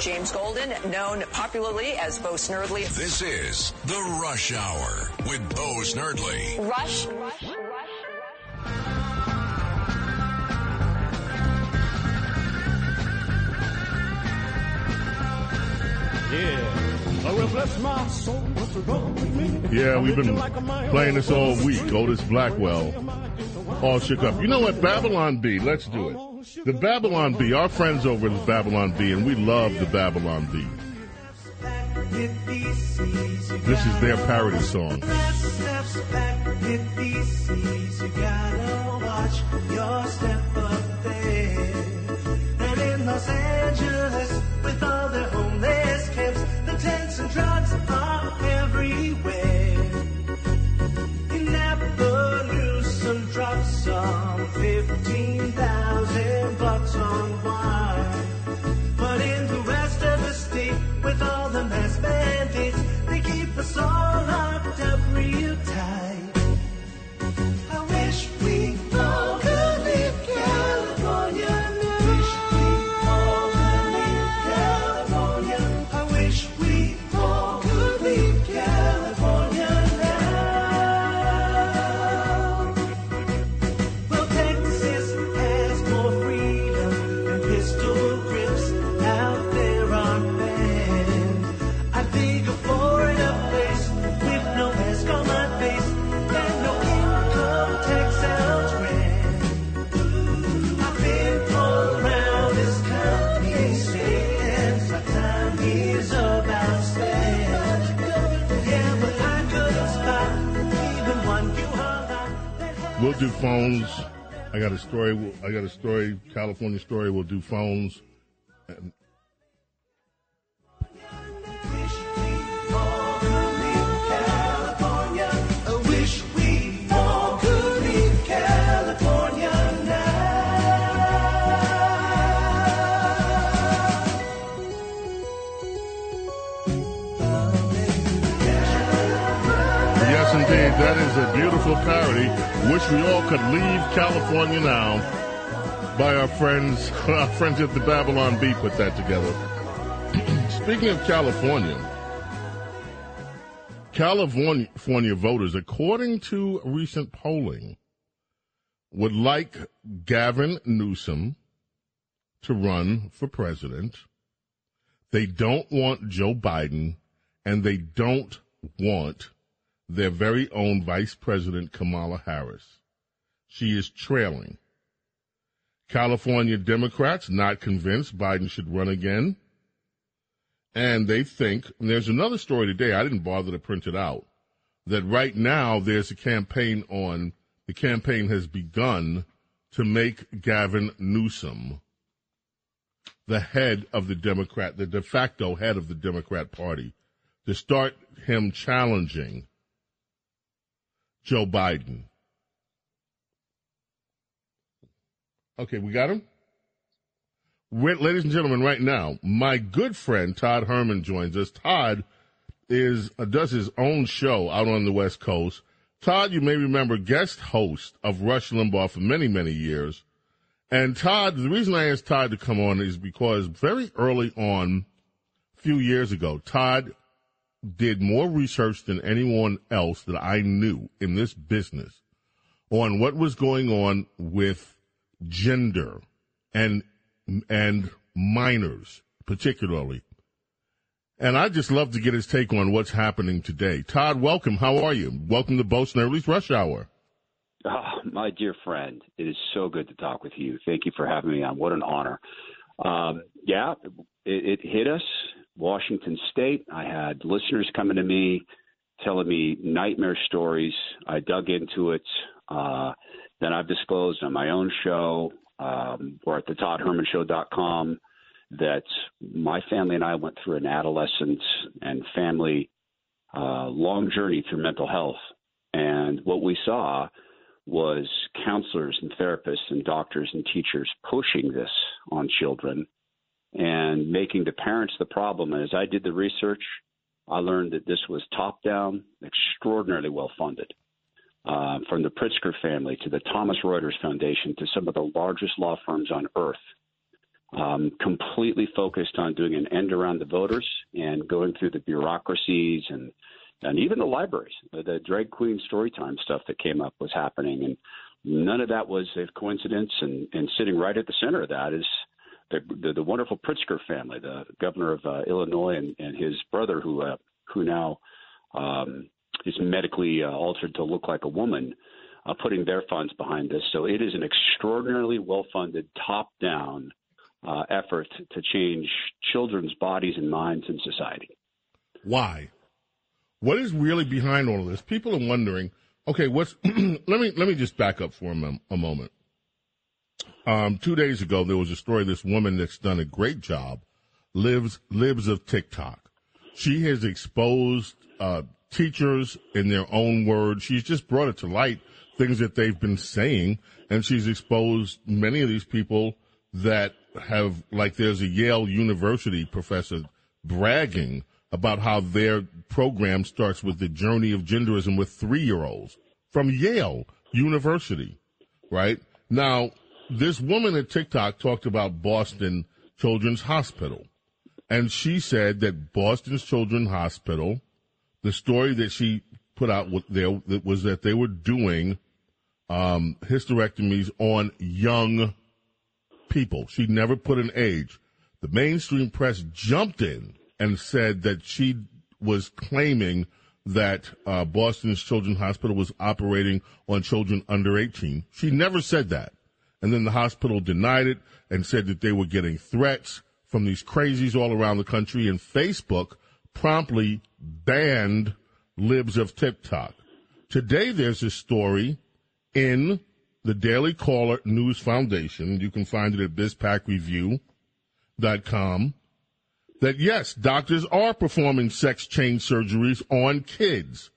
James Golden, known popularly as Bo Snerdley. This is The Rush Hour with Bo Snerdley. Rush, rush, rush. Rush Yeah, we've been playing this all week. Otis Blackwell, all shook up. You know what? Babylon Bee. Let's do it. The Babylon Bee. Our friends over at Babylon Bee, and we love the Babylon Bee. This is their parody song. Los Angeles, with phones. I got a story. I got a story. California story. We'll do phones. And beautiful parody. Wish we all could leave California now. By our friends, our friends at the Babylon Bee put that together. Speaking of California, California voters, according to recent polling, would like Gavin Newsom to run for president. They don't want Joe Biden, and they don't want their very own Vice President Kamala Harris. She is trailing. California Democrats not convinced Biden should run again. And they think, and there's another story today, I didn't bother to print it out, that right now there's a campaign on, the campaign has begun to make Gavin Newsom the head of the Democrat, the de facto head of the Democrat Party, to start him challenging Joe Biden. Okay, we got him? Ladies and gentlemen, right now, my good friend Todd Herman joins us. Todd is uh, does his own show out on the West Coast. Todd, you may remember, guest host of Rush Limbaugh for many, many years. And Todd, the reason I asked Todd to come on is because very early on, a few years ago, Todd did more research than anyone else that I knew in this business on what was going on with gender and and minors particularly. And I just love to get his take on what's happening today. Todd, welcome. How are you? Welcome to Bo Snerdley's Rush Hour. Oh, my dear friend, it is so good to talk with you. Thank you for having me on. What an honor. Um, yeah, it, it hit us, Washington State. I had listeners coming to me telling me nightmare stories. I dug into it. Uh, then I've disclosed on my own show. Um, we're at the ToddHermanShow.com. that my family and I went through an adolescence and family uh, long journey through mental health. And what we saw was counselors and therapists and doctors and teachers pushing this on children and making the parents the problem. And as I did the research, I learned that this was top down, extraordinarily well funded. Uh, from the Pritzker family to the Thomson Reuters Foundation to some of the largest law firms on earth, um, completely focused on doing an end around the voters and going through the bureaucracies and and even the libraries. The, drag queen storytime stuff that came up was happening, and none of that was a coincidence. And, and sitting right at the center of that is the, the, the wonderful Pritzker family, the governor of uh, Illinois, and, and his brother, who uh, who now um, is medically uh, altered to look like a woman, uh, putting their funds behind this. So it is an extraordinarily well-funded, top-down uh, effort to change children's bodies and minds in society. Why? What is really behind all of this? People are wondering. Okay, what's? let me let me just back up for a, mom, a moment. Um, two days ago, there was a story. This woman that's done a great job, libs Libs of TikTok. She has exposed uh, teachers in their own words. She's just brought it to light things that they've been saying, and she's exposed many of these people that have, like, there's a Yale University professor bragging about how their program starts with the journey of genderism with three year olds from Yale University, right? Now, this woman at TikTok talked about Boston Children's Hospital. And she said that Boston's Children's Hospital, the story that she put out there was that they were doing um, hysterectomies on young people. She never put an age. The mainstream press jumped in and said that she was claiming that uh, Boston's Children's Hospital was operating on children under 18. She never said that. And then the hospital denied it and said that they were getting threats from these crazies all around the country. And Facebook promptly banned libs of TikTok. Today, there's a story in the Daily Caller News Foundation. You can find it at bizpacreview.com that yes, doctors are performing sex change surgeries on kids.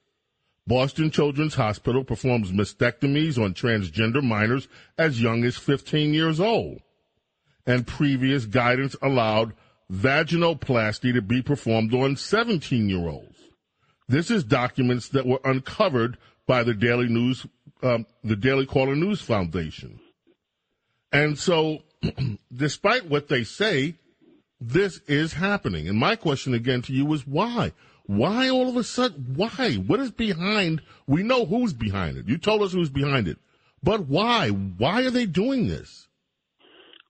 Boston Children's Hospital performs mastectomies on transgender minors as young as 15 years old. And previous guidance allowed vaginoplasty to be performed on 17 year olds. This is documents that were uncovered by the Daily News, um, the Daily Caller News Foundation. And so, despite what they say, this is happening. And my question again to you is why? Why all of a sudden? Why? What is behind? We know who's behind it. You told us who's behind it. But why? Why are they doing this?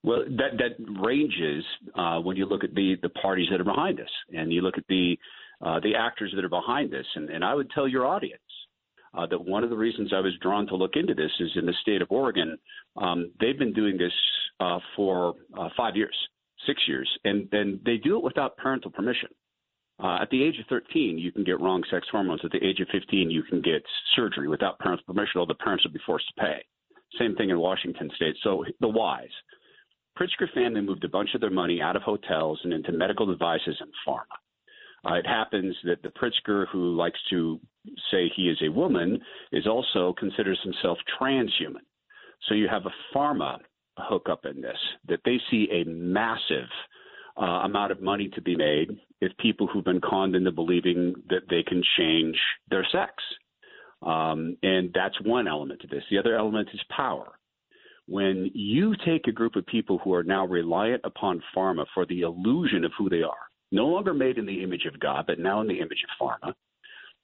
Well, that that ranges uh, when you look at the the parties that are behind this, and you look at the uh, the actors that are behind this. And, and I would tell your audience uh, that one of the reasons I was drawn to look into this is in the state of Oregon, um, they've been doing this uh, for uh, five years six years, and then they do it without parental permission. Uh, at the age of 13, you can get wrong sex hormones. At the age of 15, you can get surgery without parents' permission, or the parents would be forced to pay. Same thing in Washington state. So the whys. Pritzker family moved a bunch of their money out of hotels and into medical devices and pharma. Uh, it happens that the Pritzker, who likes to say he is a woman, is also considers himself transhuman. So you have a pharma hookup in this, that they see a massive uh, amount of money to be made if people who've been conned into believing that they can change their sex. Um, and that's one element to this. The other element is power. When you take a group of people who are now reliant upon pharma for the illusion of who they are, no longer made in the image of God, but now in the image of pharma,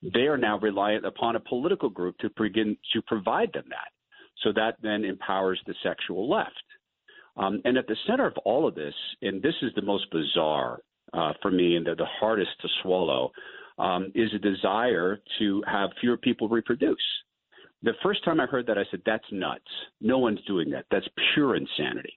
they are now reliant upon a political group to begin to provide them that. So that then empowers the sexual left. Um, and at the center of all of this, and this is the most bizarre uh, for me and the, the hardest to swallow, um, is a desire to have fewer people reproduce. The first time I heard that, I said, that's nuts. No one's doing that. That's pure insanity.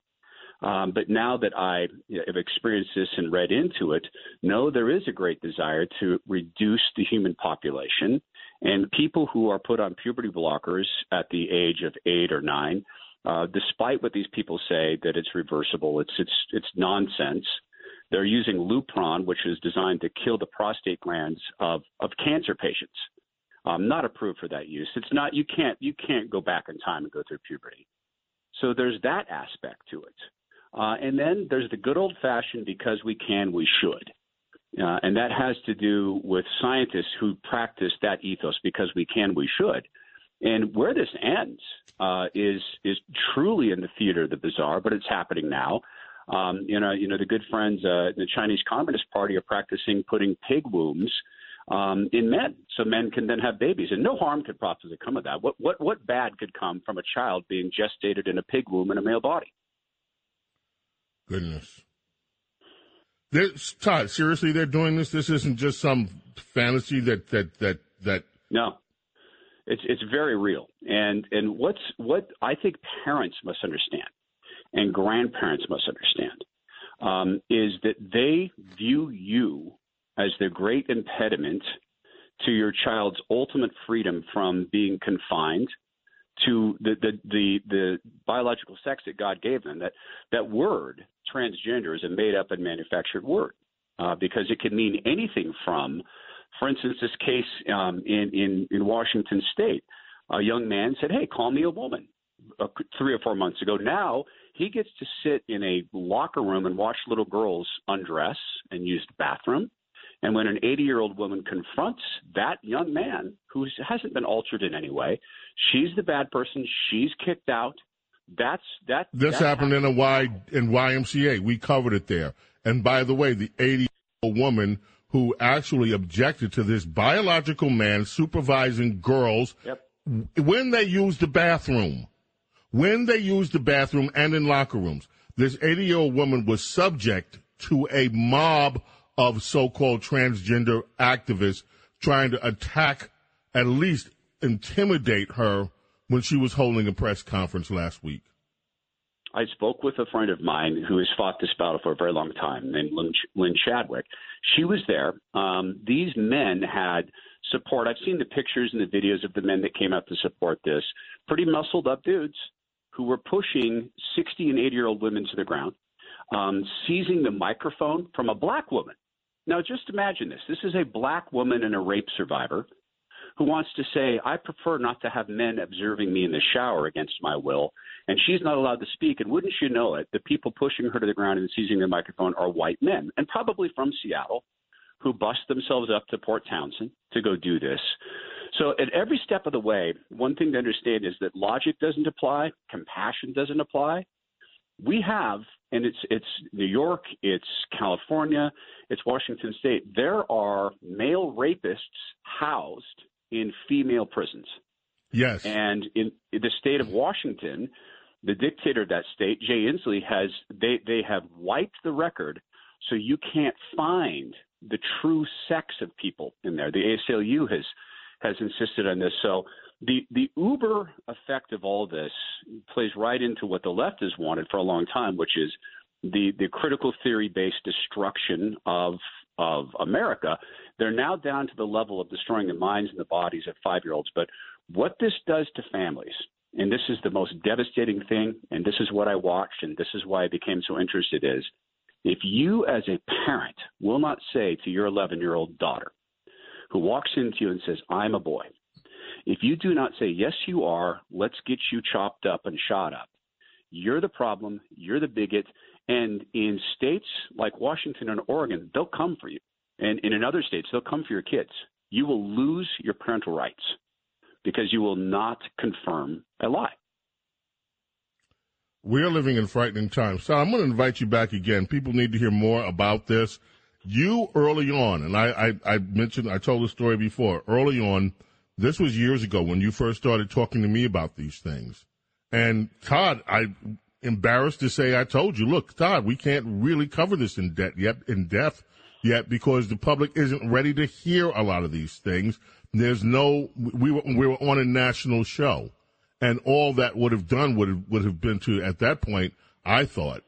Um, but now that I have experienced this and read into it, no, there is a great desire to reduce the human population and people who are put on puberty blockers at the age of eight or nine, uh, despite what these people say that it's reversible, it's it's it's nonsense. They're using Lupron, which is designed to kill the prostate glands of, of cancer patients. Um, not approved for that use. It's not you can't you can't go back in time and go through puberty. So there's that aspect to it. Uh, and then there's the good old fashioned because we can, we should. Uh, and that has to do with scientists who practice that ethos because we can, we should. And where this ends uh, is is truly in the theater of the bizarre, but it's happening now. Um, you know, you know the good friends, uh, the Chinese Communist Party, are practicing putting pig wombs um, in men, so men can then have babies, and no harm could possibly come of that. What what what bad could come from a child being gestated in a pig womb in a male body? Goodness. They're, Todd, seriously, they're doing this. This isn't just some fantasy that that that that. No, it's it's very real. And and what's what I think parents must understand, and grandparents must understand, um, is that they view you as the great impediment to your child's ultimate freedom from being confined to the, the the the biological sex that God gave them. That that word transgender is a made up and manufactured word uh, because it can mean anything from, for instance, this case um, in in in Washington State. A young man said, "Hey, call me a woman." Uh, three or four months ago. Now he gets to sit in a locker room and watch little girls undress and use the bathroom. And when an 80 year old woman confronts that young man who hasn't been altered in any way, she's the bad person. She's kicked out. That's that. This that happened in a Y in YMCA. We covered it there. And by the way, the 80 year old woman who actually objected to this biological man supervising girls Yep. when they use the bathroom, when they use the bathroom and in locker rooms, this 80 year old woman was subject to a mob of so called transgender activists trying to attack, at least intimidate her when she was holding a press conference last week. I spoke with a friend of mine who has fought this battle for a very long time, named Lynn, Lynn Chadwick. She was there. Um, these men had support. I've seen the pictures and the videos of the men that came out to support this. Pretty muscled up dudes who were pushing 60 and 80 year old women to the ground, um, seizing the microphone from a black woman. Now, just imagine this. This is a black woman and a rape survivor who wants to say, I prefer not to have men observing me in the shower against my will. And she's not allowed to speak. And wouldn't you know it, the people pushing her to the ground and seizing the microphone are white men, and probably from Seattle, who bust themselves up to Port Townsend to go do this. So at every step of the way, one thing to understand is that logic doesn't apply, compassion doesn't apply. We have, and it's it's New York, it's California, it's Washington State. There are male rapists housed in female prisons. Yes. And in, the state of Washington, the dictator of that state, Jay Inslee, has they they have wiped the record, so you can't find the true sex of people in there. The ACLU has has insisted on this. So the the uber effect of all this plays right into what the left has wanted for a long time, which is the the critical theory based destruction of of America. They're now down to the level of destroying the minds and the bodies of five year olds. But what this does to families, and this is the most devastating thing, and this is what I watched, and this is why I became so interested, is if you as a parent will not say to your 11 year old daughter, who walks into you and says, I'm a boy, if you do not say, Yes, you are, let's get you chopped up and shot up, you're the problem, you're the bigot. And in states like Washington and Oregon, they'll come for you. And, and in other states, they'll come for your kids. You will lose your parental rights because you will not confirm a lie. We are living in frightening times. So I'm going to invite you back again. People need to hear more about this. You early on, and I, I, I mentioned, I told the story before, early on, this was years ago when you first started talking to me about these things. And Todd, I embarrassed to say I told you, look, Todd, we can't really cover this in depth yet, in depth yet because the public isn't ready to hear a lot of these things. There's no, we were, we were on a national show and all that would have done would have, would have been to, at that point, I thought,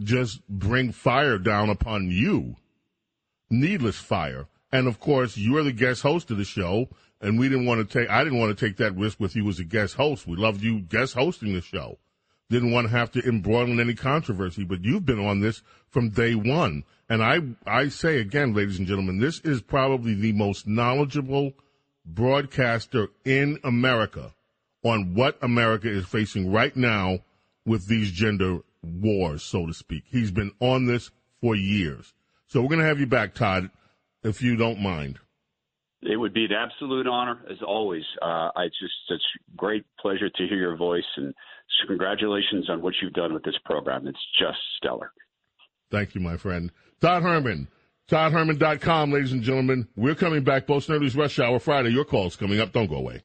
just bring fire down upon you. Needless fire. And of course, you're the guest host of the show, and we didn't want to take, I didn't want to take that risk with you as a guest host. We loved you guest hosting the show. Didn't want to have to embroil in any controversy, but you've been on this from day one. And I, I say again, ladies and gentlemen, this is probably the most knowledgeable broadcaster in America on what America is facing right now with these gender wars, so to speak. He's been on this for years. So we're going to have you back, Todd, if you don't mind. It would be an absolute honor, as always. Uh, I just such great pleasure to hear your voice, and congratulations on what you've done with this program. It's just stellar. Thank you, my friend. Todd Herman. ToddHerman.com, ladies and gentlemen. We're coming back. Bo Snerdley's Rush Hour Friday. Your calls coming up. Don't go away.